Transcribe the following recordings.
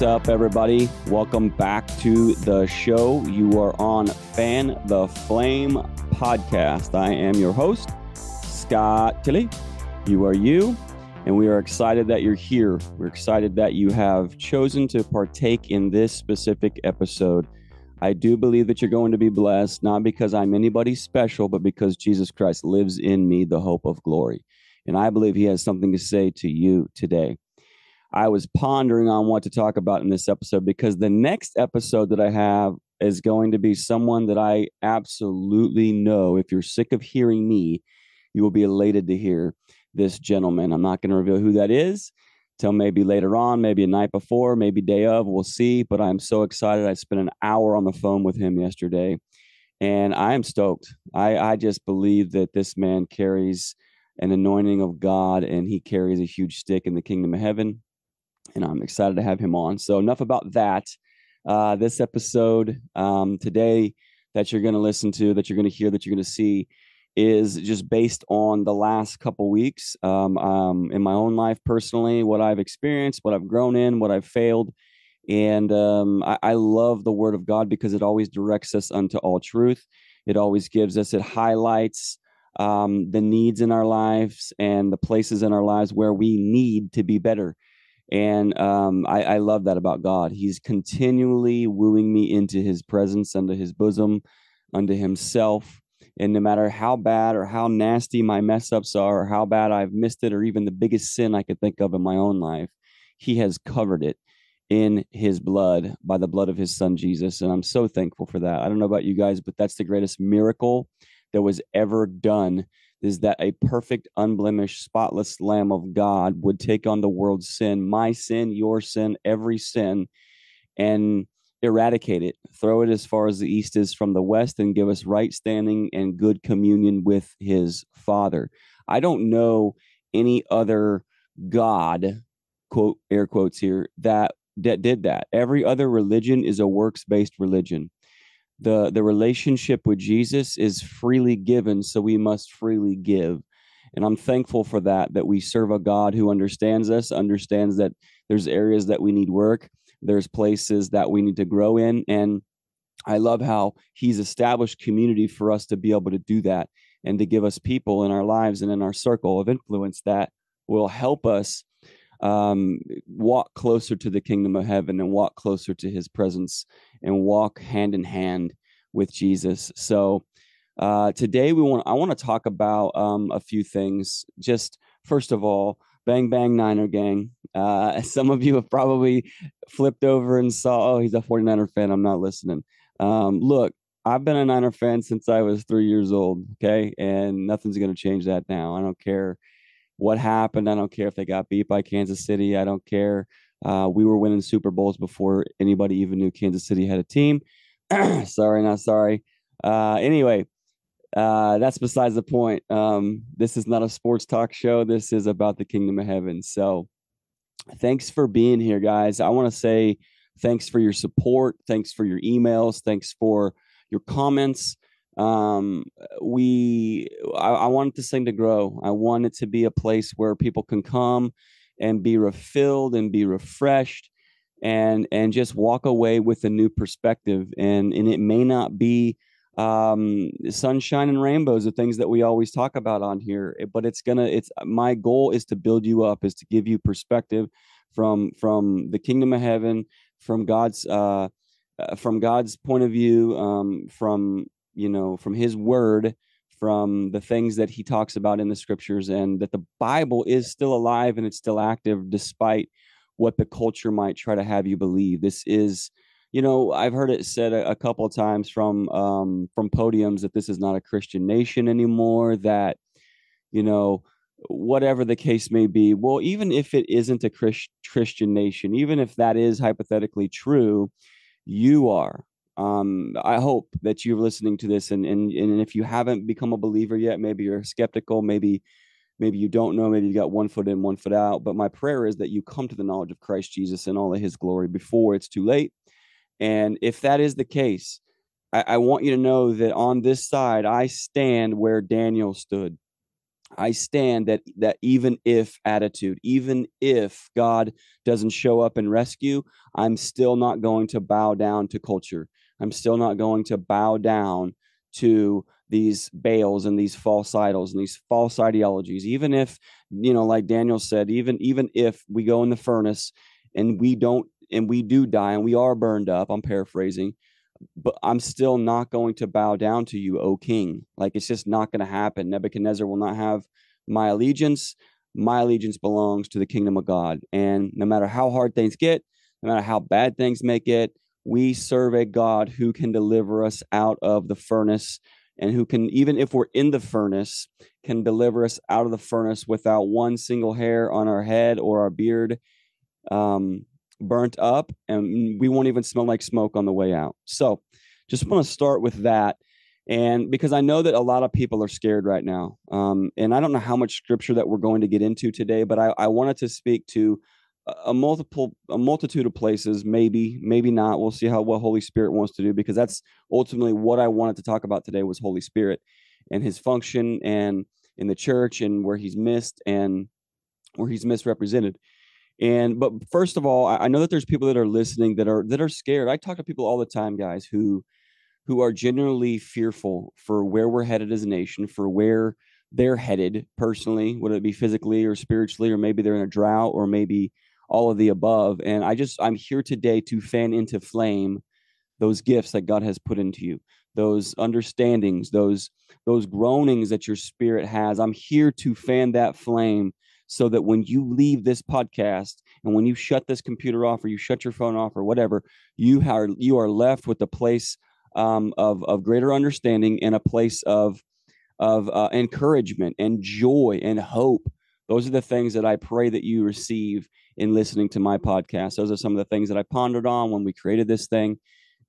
What's up, everybody? Welcome back to the show. You are on Fan the Flame podcast. I am your host, Scott Tilley. You are you, and we are excited that you're here. We're excited that you have chosen to partake in this specific episode. I do believe that you're going to be blessed, not because I'm anybody special, but because Jesus Christ lives in me, the hope of glory. And I believe he has something to say to you today. I was pondering on what to talk about in this episode because the next episode that I have is going to be someone that I absolutely know. If you're sick of hearing me, you will be elated to hear this gentleman. I'm not going to reveal who that is till maybe later on, maybe a night before, maybe day of. We'll see. But I'm so excited. I spent an hour on the phone with him yesterday, and I am stoked. I, I just believe that this man carries an anointing of God and he carries a huge stick in the kingdom of heaven and I'm excited to have him on. So enough about that. Uh, this episode um, today that you're going to listen to, that you're going to hear, that you're going to see, is just based on the last couple weeks um, um, in my own life personally, what I've experienced, what I've grown in, what I've failed. And um, I, I love the Word of God because it always directs us unto all truth. It always gives us, it highlights um, the needs in our lives and the places in our lives where we need to be better and um, I, I, love that about God. He's continually wooing me into his presence, under his bosom, unto himself. And no matter how bad or how nasty my mess ups are, or how bad I've missed it, or even the biggest sin I could think of in my own life, he has covered it in his blood by the blood of his son Jesus. And I'm so thankful for that. I don't know about you guys, but that's the greatest miracle that was ever done is that a perfect, unblemished, spotless Lamb of God would take on the world's sin, my sin, your sin, every sin, and eradicate it, throw it as far as the east is from the west, and give us right standing and good communion with his Father. I don't know any other God, quote, air quotes here, that that did that. Every other religion is a works based religion the the relationship with Jesus is freely given, so we must freely give. And I'm thankful for that, that we serve a God who understands us, understands that there's areas that we need work, there's places that we need to grow in. And I love how he's established community for us to be able to do that and to give us people in our lives and in our circle of influence that will help us um, walk closer to the kingdom of heaven and walk closer to his presence and walk hand in hand with Jesus. So uh, today we want I want to talk about um, a few things. Just first of all, bang bang Niner gang. Uh, some of you have probably flipped over and saw, oh, he's a 49er fan. I'm not listening. Um, look, I've been a Niner fan since I was three years old. Okay, and nothing's going to change that now. I don't care what happened. I don't care if they got beat by Kansas City. I don't care. Uh, we were winning Super Bowls before anybody even knew Kansas City had a team. sorry, not sorry. Uh, anyway, uh, that's besides the point. Um, this is not a sports talk show. This is about the kingdom of heaven. So, thanks for being here, guys. I want to say thanks for your support. Thanks for your emails. Thanks for your comments um we I, I want this thing to grow. I want it to be a place where people can come and be refilled and be refreshed and and just walk away with a new perspective. And and it may not be um sunshine and rainbows the things that we always talk about on here eh, but it's gonna it's my goal is to build you up is to give you perspective from from the kingdom of heaven from god's uh, uh from god's point of view um from you know, from his word, from the things that he talks about in the scriptures, and that the Bible is still alive and it's still active despite what the culture might try to have you believe. This is, you know, I've heard it said a, a couple of times from um, from podiums that this is not a Christian nation anymore. That, you know, whatever the case may be. Well, even if it isn't a Christ, Christian nation, even if that is hypothetically true, you are um, I hope that you're listening to this, and, and and if you haven't become a believer yet, maybe you're skeptical, maybe maybe you don't know, maybe you got one foot in, one foot out. But my prayer is that you come to the knowledge of Christ Jesus and all of His glory before it's too late. And if that is the case, I, I want you to know that on this side, I stand where Daniel stood. I stand that that even if attitude, even if God doesn't show up and rescue, I'm still not going to bow down to culture. I'm still not going to bow down to these Baals and these false idols and these false ideologies. Even if, you know, like Daniel said, even even if we go in the furnace and we don't and we do die and we are burned up, I'm paraphrasing, but I'm still not going to bow down to you, O king. Like it's just not going to happen. Nebuchadnezzar will not have my allegiance. My allegiance belongs to the kingdom of God. And no matter how hard things get, no matter how bad things may get, we serve a God who can deliver us out of the furnace and who can, even if we're in the furnace, can deliver us out of the furnace without one single hair on our head or our beard. Um, burnt up and we won't even smell like smoke on the way out. So, just want to start with that. And because I know that a lot of people are scared right now. Um, and I don't know how much scripture that we're going to get into today, but I, I wanted to speak to a multiple a multitude of places maybe maybe not we'll see how what holy spirit wants to do because that's ultimately what i wanted to talk about today was holy spirit and his function and in the church and where he's missed and where he's misrepresented and but first of all, I, know that there's people that are listening that are that are scared. I talk to people all the time, guys, who who are genuinely fearful for where we're headed as a nation, for where they're headed personally, whether it be physically or spiritually, or maybe they're in a drought, or maybe all of the above. And I just I'm here today to fan into flame those gifts that God has put into you, those understandings, those those groanings that your spirit has. I'm here to fan that flame so that when you leave this podcast and when you shut this computer off or you shut your phone off or whatever, you are you are left with a place um, of of greater understanding and a place of of uh, encouragement and joy and hope. Those are the things that I pray that you receive in listening to my podcast. Those are some of the things that I pondered on when we created this thing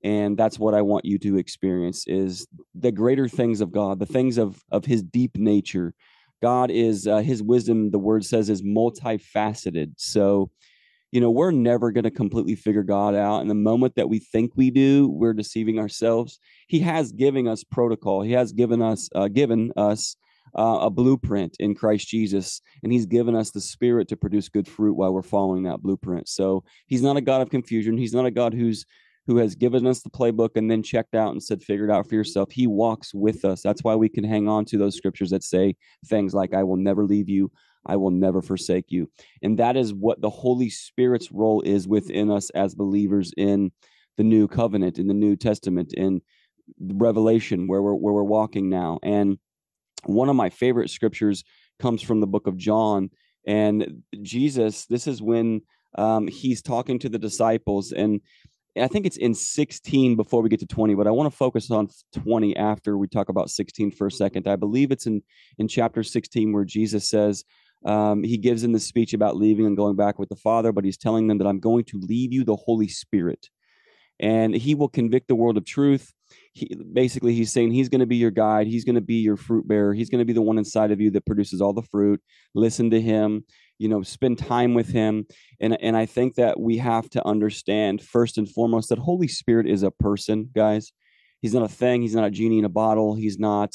and that's what i want you to experience is the greater things of god the things of of his deep nature God is uh, his wisdom, the word says, is multifaceted. So, you know, we're never going to completely figure God out. And the moment that we think we do, we're deceiving ourselves. He has given us protocol. He has given us uh, given us uh, a blueprint in Christ Jesus, and He's given us the Spirit to produce good fruit while we're following that blueprint. So He's not a God of confusion. He's not a God who's who has given us the playbook and then checked out and said, figure it out for yourself. He walks with us. That's why we can hang on to those scriptures that say things like, I will never leave you. I will never forsake you. And that is what the Holy Spirit's role is within us as believers in the new covenant, in the New Testament, in Revelation, where we're, where we're walking now. And one of my favorite scriptures comes from the book of John. And Jesus, this is when um, he's talking to the disciples, and I think it's in 16 before we get to 20, but I want to focus on 20 after we talk about 16 for a second. I believe it's in in chapter 16 where Jesus says um, he gives in the speech about leaving and going back with the Father, but he's telling them that I'm going to leave you the Holy Spirit, and He will convict the world of truth. He, basically, he's saying he's going to be your guide. He's going to be your fruit bearer. He's going to be the one inside of you that produces all the fruit. Listen to him you know spend time with him and and i think that we have to understand first and foremost that holy spirit is a person guys he's not a thing he's not a genie in a bottle he's not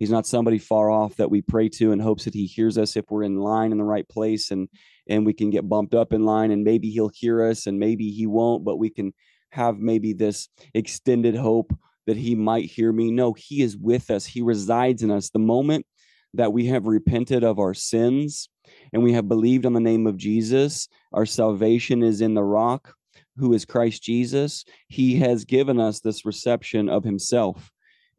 he's not somebody far off that we pray to in hopes that he hears us if we're in line in the right place and and we can get bumped up in line and maybe he'll hear us and maybe he won't but we can have maybe this extended hope that he might hear me no he is with us he resides in us the moment that we have repented of our sins and we have believed on the name of Jesus. Our salvation is in the rock, who is Christ Jesus. He has given us this reception of himself.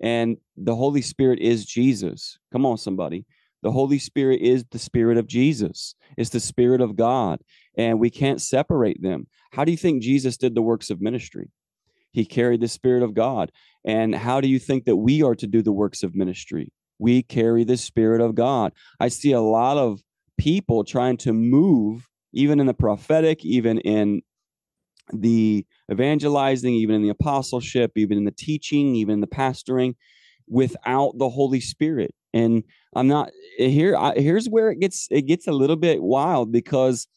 And the Holy Spirit is Jesus. Come on, somebody. The Holy Spirit is the Spirit of Jesus, it's the Spirit of God, and we can't separate them. How do you think Jesus did the works of ministry? He carried the Spirit of God. And how do you think that we are to do the works of ministry? We carry the Spirit of God. I see a lot of people trying to move, even in the prophetic, even in the evangelizing, even in the apostleship, even in the teaching, even in the pastoring, without the Holy Spirit. And I'm not here. I, here's where it gets it gets a little bit wild because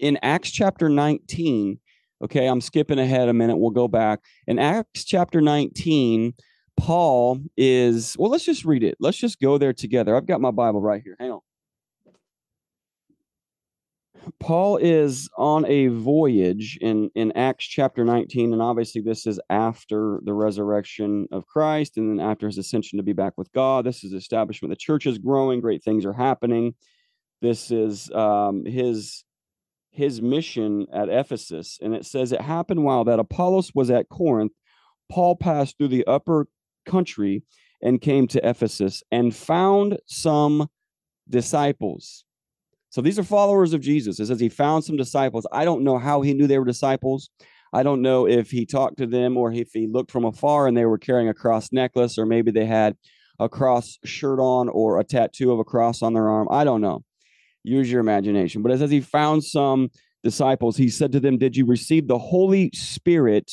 in Acts chapter 19, okay, I'm skipping ahead a minute. We'll go back in Acts chapter 19. Paul is, well, let's just read it. Let's just go there together. I've got my Bible right here. Hang on. Paul is on a voyage in, in Acts chapter 19, and obviously this is after the resurrection of Christ and then after his ascension to be back with God. This is establishment. The church is growing, great things are happening. This is um, his his mission at Ephesus, and it says it happened while that Apollos was at Corinth. Paul passed through the upper country and came to Ephesus and found some disciples. So these are followers of Jesus. It says he found some disciples. I don't know how he knew they were disciples. I don't know if he talked to them or if he looked from afar and they were carrying a cross necklace or maybe they had a cross shirt on or a tattoo of a cross on their arm. I don't know. Use your imagination. But it says he found some disciples. He said to them, Did you receive the Holy Spirit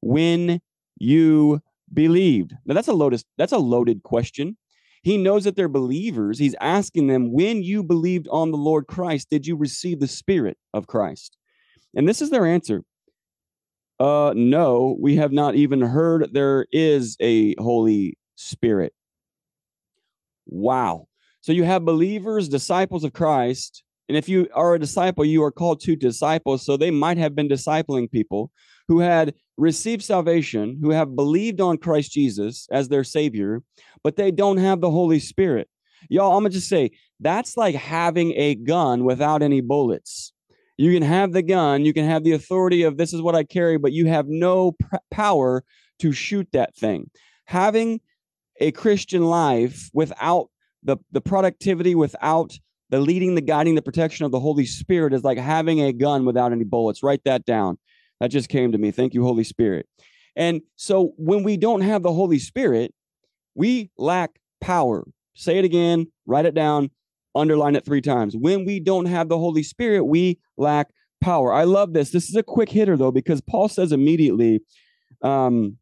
when you believed? Now that's a loaded that's a loaded question. He knows that they're believers. He's asking them, when you believed on the Lord Christ, did you receive the Spirit of Christ? And this is their answer. Uh, no, we have not even heard there is a Holy Spirit. Wow. So you have believers, disciples of Christ. And if you are a disciple, you are called to disciples. So they might have been discipling people who had received salvation, who have believed on Christ Jesus as their Savior, but they don't have the Holy Spirit. Y'all, I'm going to just say that's like having a gun without any bullets. You can have the gun, you can have the authority of this is what I carry, but you have no pr- power to shoot that thing. Having a Christian life without the, the productivity, without the leading, the guiding, the protection of the Holy Spirit is like having a gun without any bullets. Write that down. That just came to me. Thank you, Holy Spirit. And so when we don't have the Holy Spirit, we lack power. Say it again, write it down, underline it three times. When we don't have the Holy Spirit, we lack power. I love this. This is a quick hitter, though, because Paul says immediately, um,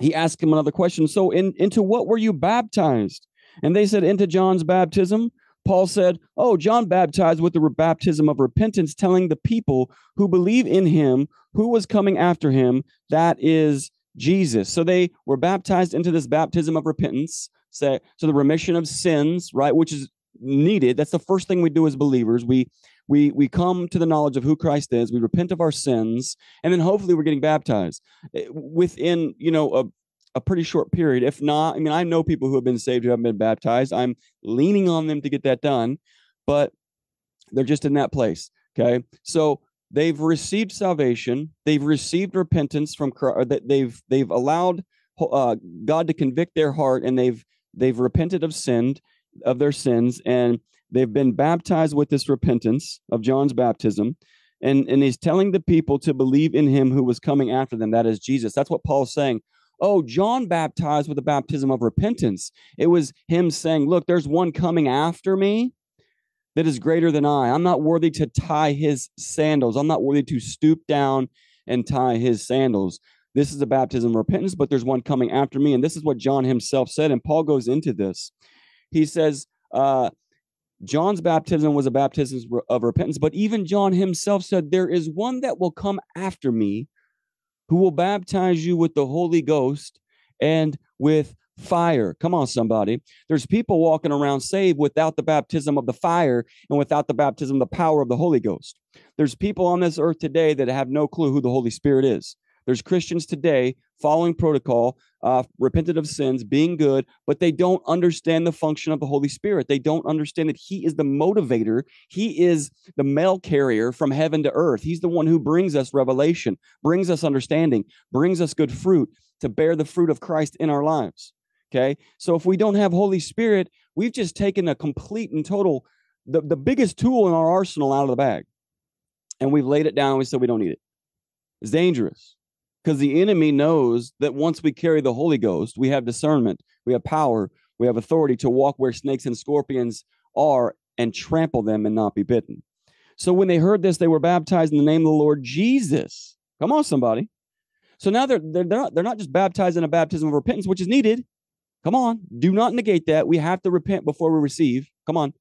he asked him another question. So, in, into what were you baptized? And they said, Into John's baptism. Paul said, Oh, John baptized with the baptism of repentance, telling the people who believe in him who was coming after him, that is Jesus. So they were baptized into this baptism of repentance, so, so the remission of sins, right, which is needed. That's the first thing we do as believers. We we we come to the knowledge of who Christ is. We repent of our sins, and then hopefully we're getting baptized eh, within you know a a pretty short period. If not, I mean, I know people who have been saved who haven't been baptized. I'm leaning on them to get that done, but they're just in that place. Okay, so they've received salvation, they've received repentance from that they've they've allowed uh, God to convict their heart, and they've they've repented of sin of their sins, and they've been baptized with this repentance of John's baptism. And, and he's telling the people to believe in him who was coming after them, that is Jesus. That's what Paul's saying oh, John baptized with the baptism of repentance. It was him saying, look, there's one coming after me that is greater than I. I'm not worthy to tie his sandals. I'm not worthy to stoop down and tie his sandals. This is a baptism of repentance, but there's one coming after me. And this is what John himself said. And Paul goes into this. He says, uh, John's baptism was a baptism of repentance, but even John himself said, There is one that will come after me who will baptize you with the Holy Ghost and with fire. Come on, somebody. There's people walking around saved without the baptism of the fire and without the baptism of the power of the Holy Ghost. There's people on this earth today that have no clue who the Holy Spirit is. There's Christians today following protocol, uh, repented of sins, being good, but they don't understand the function of the Holy Spirit. They don't understand that He is the motivator. He is the mail carrier from heaven to earth. He's the one who brings us revelation, brings us understanding, brings us good fruit to bear the fruit of Christ in our lives. Okay. So if we don't have Holy Spirit, we've just taken a complete and total, the, the biggest tool in our arsenal out of the bag. And we've laid it down we said we don't need it. It's dangerous because the enemy knows that once we carry the Holy Ghost, we have discernment, we have power, we have authority to walk where snakes and scorpions are and trample them and not be bitten. So when they heard this, they were baptized in the name of the Lord Jesus. Come on, somebody. So now they're, they're, they're, not, they're not just baptized in a baptism of repentance, which is needed. Come on. Do not negate that. We have to repent before we receive. Come on.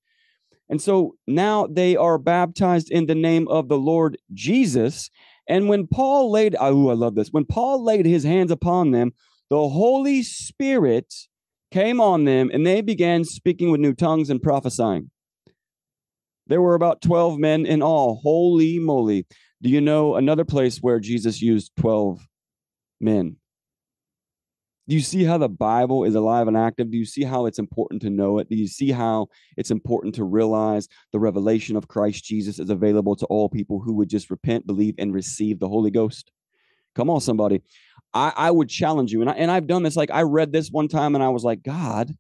And so now they are baptized in the name of the Lord Jesus. And when Paul laid, oh, I love this. When Paul laid his hands upon them, the Holy Spirit came on them and they began speaking with new tongues and prophesying. There were about 12 men in all. Holy moly. Do you know another place where Jesus used 12 men? Do you see how the Bible is alive and active? Do you see how it's important to know it? Do you see how it's important to realize the revelation of Christ Jesus is available to all people who would just repent, believe, and receive the Holy Ghost? Come on, somebody. I, I would challenge you. And, I, and I've done this. Like I read this one time and I was like, God,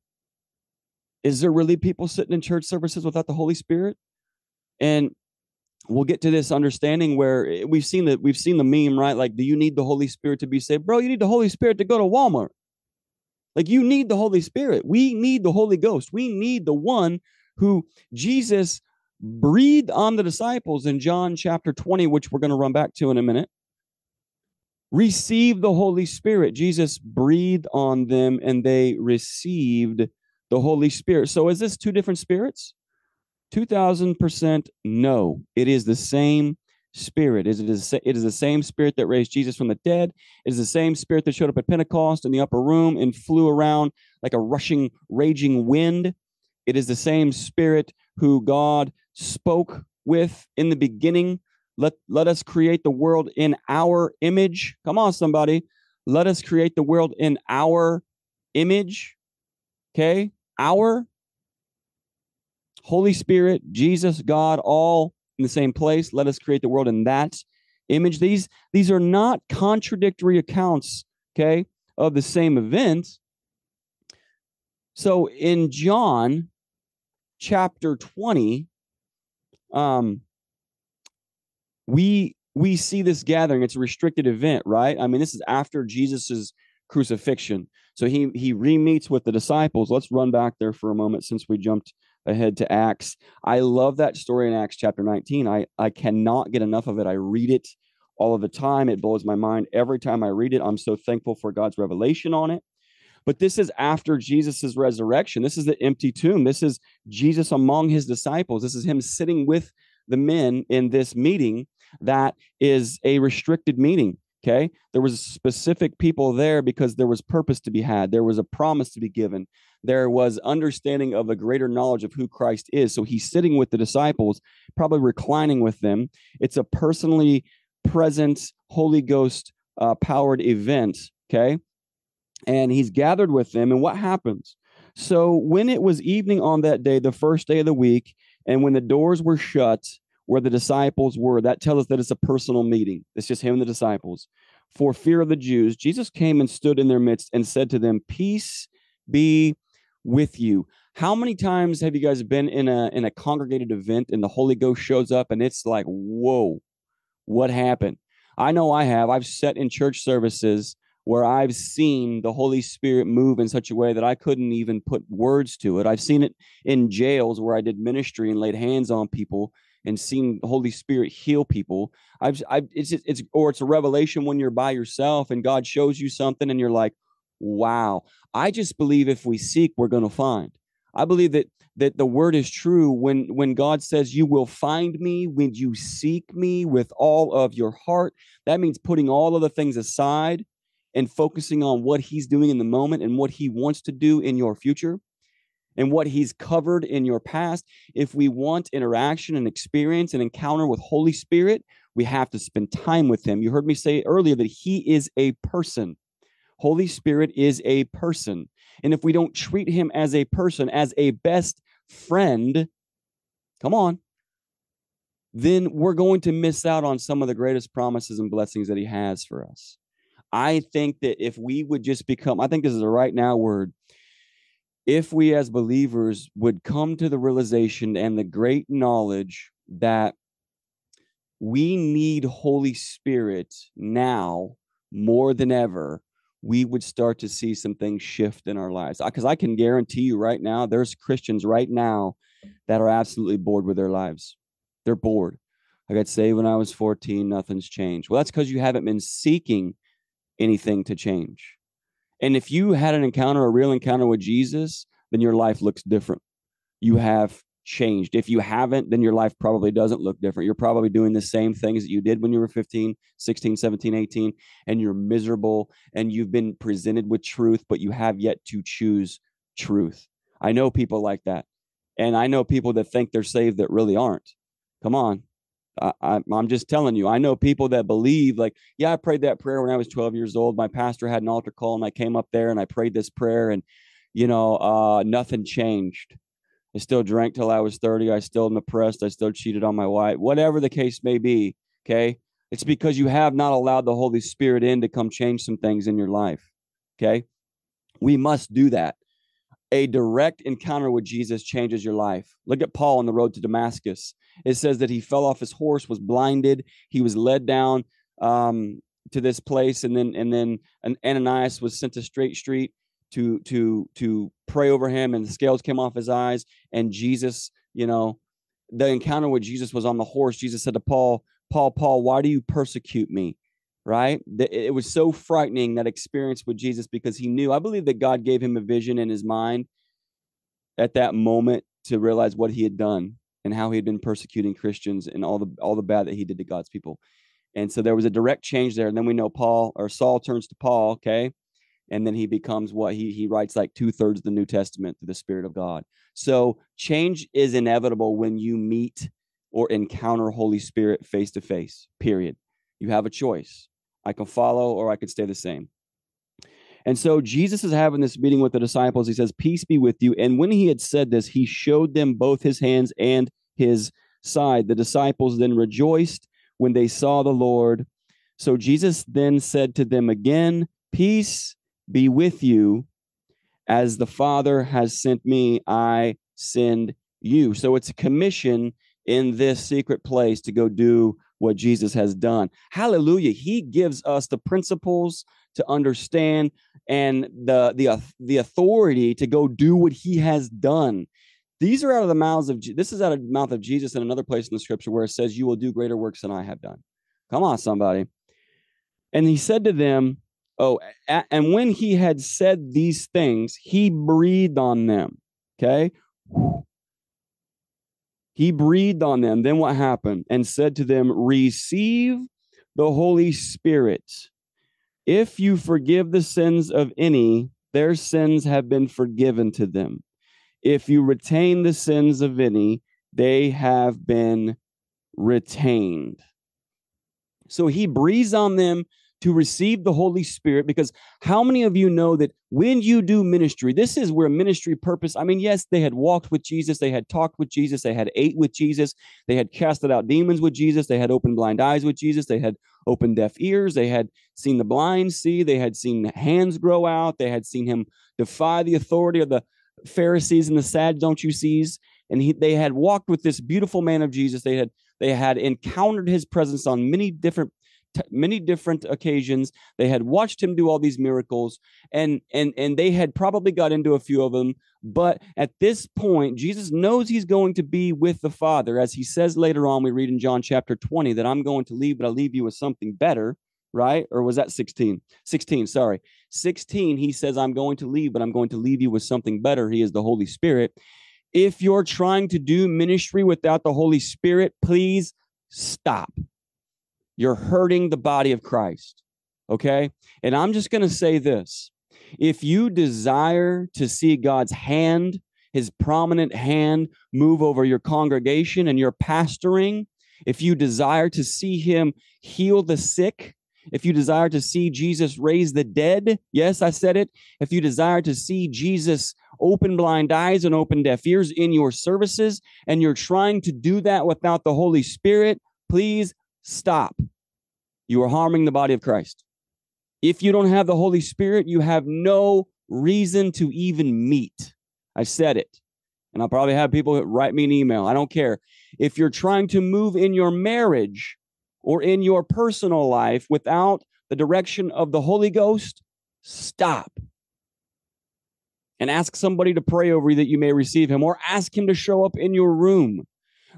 is there really people sitting in church services without the Holy Spirit? And we'll get to this understanding where eh, we've seen that we've seen the meme, right? Like, do you need the Holy Spirit to be saved? Bro, you need the Holy Spirit to go to Walmart. Like you need the Holy Spirit. We need the Holy Ghost. We need the one who Jesus breathed on the disciples in John chapter 20, which we're going to run back to in a minute. Receive the Holy Spirit. Jesus breathed on them and they received the Holy Spirit. So is this two different spirits? 2000% no. It is the same spirit. Is it, is, it is the same spirit that raised Jesus from the dead. It is the same spirit that showed up at Pentecost in the upper room and flew around like a rushing, raging wind. It is the same spirit who God spoke with in the beginning. Let, let us create the world in our image. Come on, somebody. Let us create the world in our image. Okay? Our Holy Spirit, Jesus, God, all in the same place. Let us create the world in that image. These, these are not contradictory accounts, okay, of the same event. So in John chapter 20, um, we we see this gathering. It's a restricted event, right? I mean, this is after Jesus's crucifixion. So he he re-meets with the disciples. Let's run back there for a moment since we jumped ahead to Acts. I love that story in Acts chapter 19. I, I cannot get enough of it. I read it all of the time. It blows my mind every time I read it. I'm so thankful for God's revelation on it. But this is after Jesus' resurrection. This is the empty tomb. This is Jesus among his disciples. This is him sitting with the men in this meeting that is a restricted meeting. Okay. There was specific people there because there was purpose to be had. There was a promise to be given. There was understanding of a greater knowledge of who Christ is. So he's sitting with the disciples, probably reclining with them. It's a personally present Holy Ghost uh, powered event. Okay. And he's gathered with them. And what happens? So when it was evening on that day, the first day of the week, and when the doors were shut, where the disciples were. That tells us that it's a personal meeting. It's just him and the disciples. For fear of the Jews, Jesus came and stood in their midst and said to them, Peace be with you. How many times have you guys been in a in a congregated event and the Holy Ghost shows up and it's like, whoa, what happened? I know I have. I've sat in church services where I've seen the Holy Spirit move in such a way that I couldn't even put words to it. I've seen it in jails where I did ministry and laid hands on people and the Holy Spirit heal people. I've, I've it's it's or it's a revelation when you're by yourself and God shows you something and you're like, wow. I just believe if we seek, we're going to find. I believe that that the word is true when when God says you will find me when you seek me with all of your heart. That means putting all of the things aside and focusing on what he's doing in the moment and what he wants to do in your future and what he's covered in your past. If we want interaction and experience and encounter with Holy Spirit, we have to spend time with him. You heard me say earlier that he is a person. Holy Spirit is a person. And if we don't treat him as a person, as a best friend, come on, then we're going to miss out on some of the greatest promises and blessings that he has for us. I think that if we would just become, I think this is a right now word, if we as believers would come to the realization and the great knowledge that we need Holy Spirit now more than ever, we would start to see some things shift in our lives. Because I can guarantee you right now, there's Christians right now that are absolutely bored with their lives. They're bored. I got saved when I was 14, nothing's changed. Well, that's because you haven't been seeking anything to change. And if you had an encounter, a real encounter with Jesus, then your life looks different. You have changed. If you haven't, then your life probably doesn't look different. You're probably doing the same things that you did when you were 15, 16, 17, 18, and you're miserable and you've been presented with truth, but you have yet to choose truth. I know people like that. And I know people that think they're saved that really aren't. Come on. I, am just telling you, I know people that believe, like, yeah, I prayed that prayer when I was 12 years old. My pastor had an altar call, and I came up there and I prayed this prayer, and, you know, uh, nothing changed. I still drank till I was 30. I still depressed. I still cheated on my wife, whatever the case may be. Okay. It's because you have not allowed the Holy Spirit in to come change some things in your life. Okay. We must do that a direct encounter with Jesus changes your life. Look at Paul on the road to Damascus. It says that he fell off his horse, was blinded, he was led down um, to this place, and then and then an Ananias was sent to Straight Street to to to pray over him, and the scales came off his eyes. And Jesus, you know, the encounter with Jesus was on the horse. Jesus said to Paul, Paul, Paul, why do you persecute me? Right? It was so frightening that experience with Jesus because he knew. I believe that God gave him a vision in his mind at that moment to realize what he had done and how he had been persecuting Christians and all the all the bad that he did to God's people. And so there was a direct change there. And then we know Paul or Saul turns to Paul, okay? And then he becomes what he he writes like two thirds of the New Testament through the Spirit of God. So change is inevitable when you meet or encounter Holy Spirit face to face. Period. You have a choice. I can follow or I could stay the same. And so Jesus is having this meeting with the disciples. He says, Peace be with you. And when he had said this, he showed them both his hands and his side. The disciples then rejoiced when they saw the Lord. So Jesus then said to them again, Peace be with you. As the Father has sent me, I send you. So it's a commission in this secret place to go do what Jesus has done. Hallelujah. He gives us the principles to understand and the the the authority to go do what he has done. These are out of the mouths of this is out of the mouth of Jesus in another place in the scripture where it says you will do greater works than I have done. Come on somebody. And he said to them, oh and when he had said these things, he breathed on them. Okay? He breathed on them. Then what happened? And said to them, Receive the Holy Spirit. If you forgive the sins of any, their sins have been forgiven to them. If you retain the sins of any, they have been retained. So he breathes on them to receive the Holy Spirit because how many of you know that when you do ministry, this is where ministry purpose, I mean, yes, they had walked with Jesus, they had talked with Jesus, they had ate with Jesus, they had casted out demons with Jesus, they had opened blind eyes with Jesus, they had opened deaf ears, they had seen the blind see, they had seen hands grow out, they had seen him defy the authority of the Pharisees and the Sadducees and he, they had walked with this beautiful man of Jesus. They had they had encountered his presence on many different t- many different occasions. They had watched him do all these miracles, and and and they had probably got into a few of them. But at this point, Jesus knows he's going to be with the Father, as he says later on. We read in John chapter twenty that I'm going to leave, but I leave you with something better. Right? Or was that 16? 16, sorry. 16, he says, I'm going to leave, but I'm going to leave you with something better. He is the Holy Spirit. If you're trying to do ministry without the Holy Spirit, please stop. You're hurting the body of Christ. Okay. And I'm just going to say this if you desire to see God's hand, his prominent hand, move over your congregation and your pastoring, if you desire to see him heal the sick, if you desire to see Jesus raise the dead, yes, I said it. If you desire to see Jesus open blind eyes and open deaf ears in your services, and you're trying to do that without the Holy Spirit, please stop. You are harming the body of Christ. If you don't have the Holy Spirit, you have no reason to even meet. I said it. And I'll probably have people write me an email. I don't care. If you're trying to move in your marriage or in your personal life without the direction of the Holy Ghost, stop and ask somebody to pray over you that you may receive him, or ask him to show up in your room.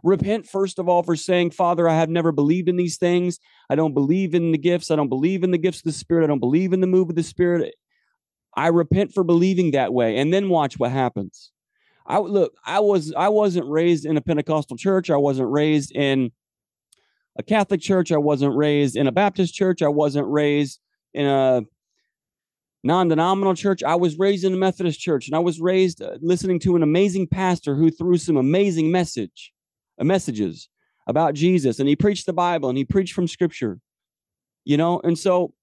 Repent, first of all, for saying, Father, I have never believed in these things. I don't believe in the gifts. I don't believe in the gifts of the Spirit. I don't believe in the move of the Spirit. I repent for believing that way. And then watch what happens. I look, I was I wasn't raised in a Pentecostal church. I wasn't raised in a Catholic church. I wasn't raised in a Baptist church. I wasn't raised in a non-denominational church. I was raised in a Methodist church, and I was raised uh, listening to an amazing pastor who threw some amazing message, messages about Jesus, and he preached the Bible and he preached from Scripture. You know, and so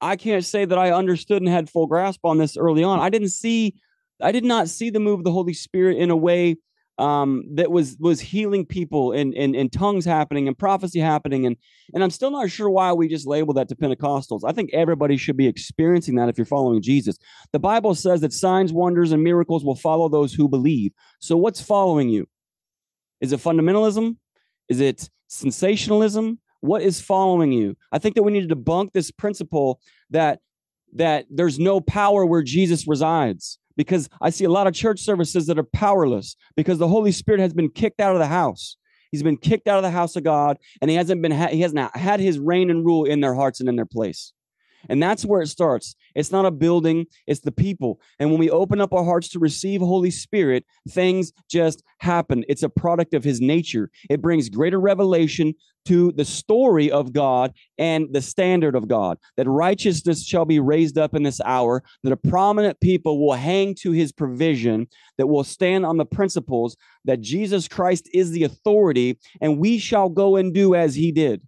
I can't say that I understood and had full grasp on this early on. I didn't see, I did not see the move of the Holy Spirit in a way um, that was was healing people and, and and tongues happening and prophecy happening and and I'm still not sure why we just label that to Pentecostals. I think everybody should be experiencing that if you're following Jesus. The Bible says that signs, wonders, and miracles will follow those who believe. So what's following you? Is it fundamentalism? Is it sensationalism? What is following you? I think that we need to debunk this principle that that there's no power where Jesus resides because I see a lot of church services that are powerless because the Holy Spirit has been kicked out of the house. He's been kicked out of the house of God, and he hasn't been ha- he hasn't had his reign and rule in their hearts and in their place. And that's where it starts. It's not a building, it's the people. And when we open up our hearts to receive Holy Spirit, things just happen. It's a product of his nature. It brings greater revelation to the story of God and the standard of God, that righteousness shall be raised up in this hour, that a prominent people will hang to his provision, that will stand on the principles that Jesus Christ is the authority, and we shall go and do as he did.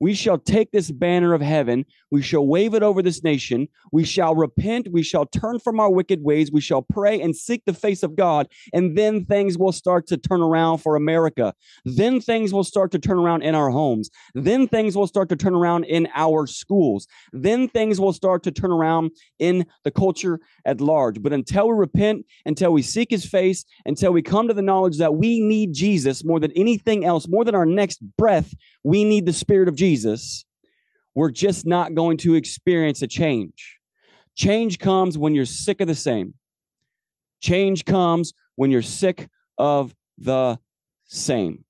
We shall take this banner of heaven. We shall wave it over this nation. We shall repent. We shall turn from our wicked ways. We shall pray and seek the face of God. And then things will start to turn around for America. Then things will start to turn around in our homes. Then things will start to turn around in our schools. Then things will start to turn around in the culture at large. But until we repent, until we seek his face, until we come to the knowledge that we need Jesus more than anything else, more than our next breath, we need the Spirit of Jesus, we're just not going to experience a change. Change comes when you're sick of the same. Change comes when you're sick of the same.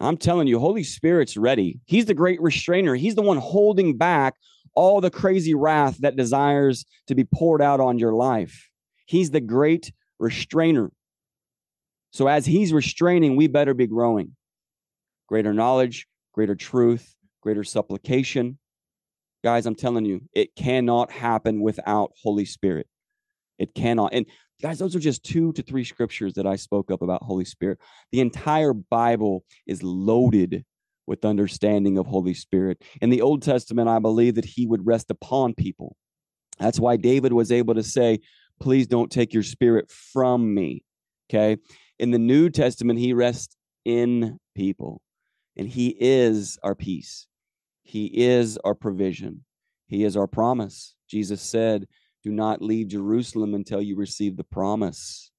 I'm telling you, Holy Spirit's ready. He's the great restrainer. He's the one holding back all the crazy wrath that desires to be poured out on your life. He's the great restrainer. So, as He's restraining, we better be growing greater knowledge, greater truth, greater supplication. Guys, I'm telling you, it cannot happen without Holy Spirit. It cannot. And guys, those are just two to three scriptures that I spoke up about Holy Spirit. The entire Bible is loaded with understanding of Holy Spirit. In the Old Testament, I believe that he would rest upon people. That's why David was able to say, Please don't take your spirit from me. Okay. In the New Testament, he rests in people. And He is our peace. He is our provision. He is our promise. Jesus said, Do not leave Jerusalem until you receive the promise.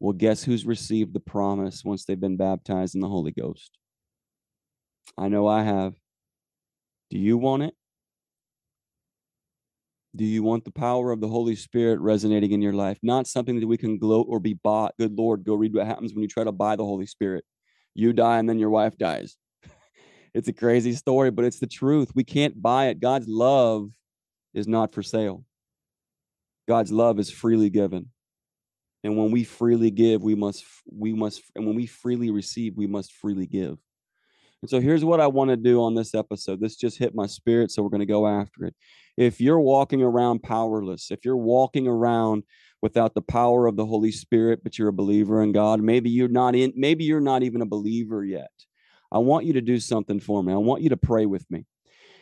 Well, guess who's received the promise once they've been baptized in the Holy Ghost? I know I have. Do you want it? Do you want the power of the Holy Spirit resonating in your life? Not something that we can gloat or be bought. Good Lord, go read what happens when you try to buy the Holy Spirit. You die and then your wife dies. It's a crazy story, but it's the truth. We can't buy it. God's love is not for sale. God's love is freely given. And when we freely give, we must we must and when we freely receive, we must freely give. And so here's what I want to do on this episode. This just hit my spirit, so we're going to go after it. If you're walking around powerless, if you're walking around without the power of the Holy Spirit, but you're a believer in God, maybe you're not in maybe you're not even a believer yet. I want you to do something for me. I want you to pray with me.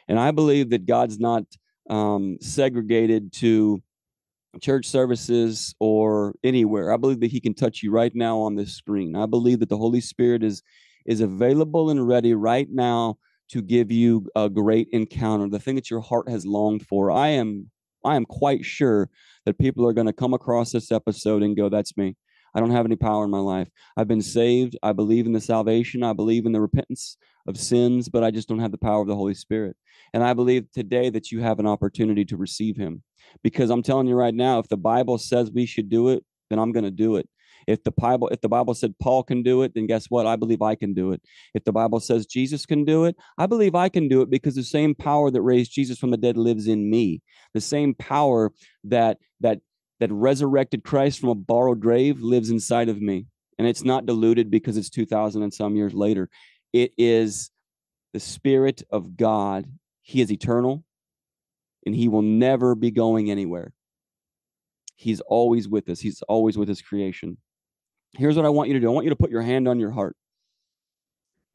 And I believe that God's not um, segregated to church services or anywhere. I believe that He can touch you right now on this screen. I believe that the Holy Spirit is is available and ready right now to give you a great encounter, the thing that your heart has longed for. I am I am quite sure that people are going to come across this episode and go, "That's me." I don't have any power in my life. I've been saved. I believe in the salvation. I believe in the repentance of sins, but I just don't have the power of the Holy Spirit. And I believe today that you have an opportunity to receive Him. Because I'm telling you right now, if the Bible says we should do it, then I'm going to do it. If the Bible, if the Bible said Paul can do it, then guess what? I believe I can do it. If the Bible says Jesus can do it, I believe I can do it because the same power that raised Jesus from the dead lives in me. The same power that that that resurrected Christ from a borrowed grave lives inside of me. And it's not diluted because it's 2000 and some years later. It is the Spirit of God. He is eternal and he will never be going anywhere. He's always with us, he's always with his creation. Here's what I want you to do I want you to put your hand on your heart.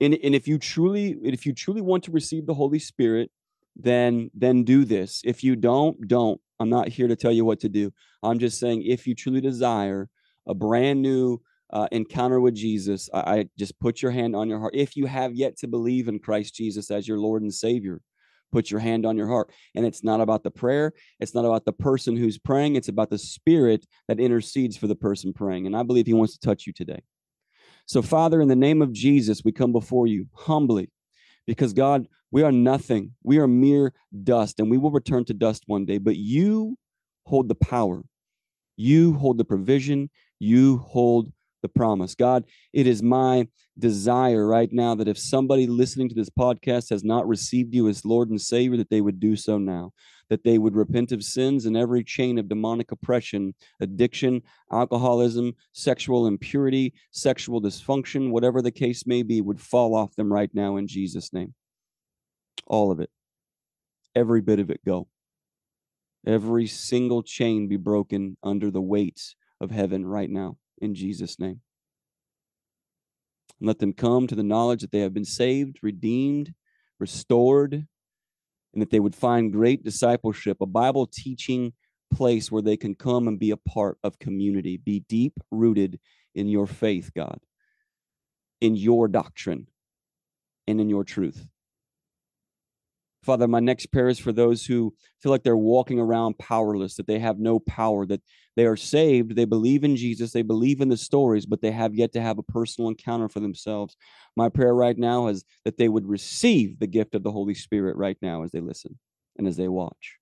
And, and if you truly if you truly want to receive the Holy Spirit, then then do this. If you don't, don't. I'm not here to tell you what to do. I'm just saying if you truly desire a brand new uh, encounter with Jesus, I, I just put your hand on your heart. If you have yet to believe in Christ Jesus as your Lord and Savior, put your hand on your heart. And it's not about the prayer, it's not about the person who's praying, it's about the spirit that intercedes for the person praying. And I believe He wants to touch you today. So, Father, in the name of Jesus, we come before you humbly because, God, we are nothing. We are mere dust, and we will return to dust one day. But you hold the power, you hold the provision, you hold the promise. God, it is my desire right now that if somebody listening to this podcast has not received you as Lord and Savior, that they would do so now, that they would repent of sins and every chain of demonic oppression, addiction, alcoholism, sexual impurity, sexual dysfunction, whatever the case may be, would fall off them right now in Jesus' name. All of it. Every bit of it go. Every single chain be broken under the weights of heaven right now in Jesus' name. And let them come to the knowledge that they have been saved, redeemed, restored, and that they would find great discipleship, a Bible teaching place where they can come and be a part of community, be deep rooted in your faith, God, in your doctrine, and in your truth. Father, my next prayer is for those who feel like they're walking around powerless, that they have no power, that they are saved, they believe in Jesus, they believe in the stories, but they have yet to have a personal encounter for themselves. My prayer right now is that they would receive the gift of the Holy Spirit right now as they listen and as they watch.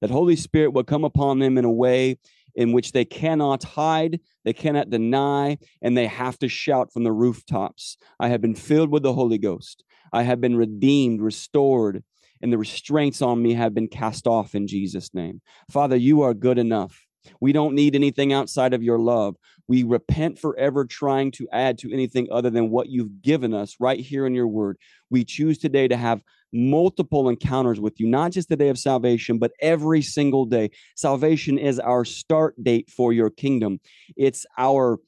That Holy Spirit will come upon them in a way in which they cannot hide, they cannot deny, and they have to shout from the rooftops I have been filled with the Holy Ghost. I have been redeemed, restored, and the restraints on me have been cast off in Jesus' name. Father, you are good enough. We don't need anything outside of your love. We repent for ever trying to add to anything other than what you've given us right here in your word. We choose today to have multiple encounters with you, not just the day of salvation, but every single day. Salvation is our start date for your kingdom. It's our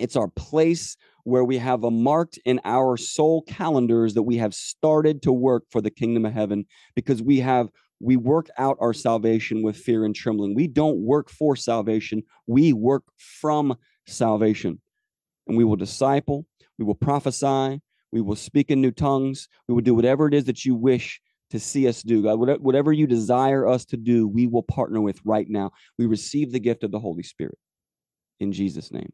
it's our place where we have a marked in our soul calendars that we have started to work for the kingdom of heaven because we have we work out our salvation with fear and trembling. We don't work for salvation, we work from salvation. And we will disciple, we will prophesy, we will speak in new tongues, we will do whatever it is that you wish to see us do. God, whatever you desire us to do, we will partner with right now. We receive the gift of the Holy Spirit in Jesus' name.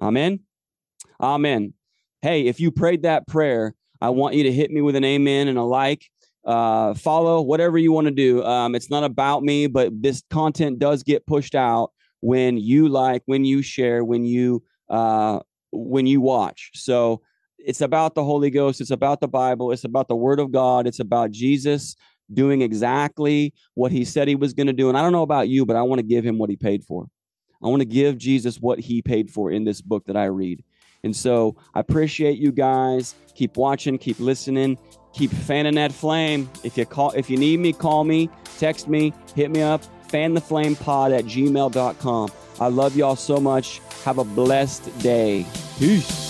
Amen. Amen. Hey, if you prayed that prayer, I want you to hit me with an amen and a like. Uh, follow whatever you want to do. Um, it's not about me, but this content does get pushed out when you like, when you share, when you uh, when you watch. So it's about the Holy Ghost. It's about the Bible. It's about the Word of God. It's about Jesus doing exactly what He said He was going to do. And I don't know about you, but I want to give Him what He paid for. I want to give Jesus what He paid for in this book that I read. And so I appreciate you guys. Keep watching, keep listening, keep fanning that flame. If you call if you need me, call me, text me, hit me up, Fan the fantheflamepod at gmail.com. I love y'all so much. Have a blessed day. Peace.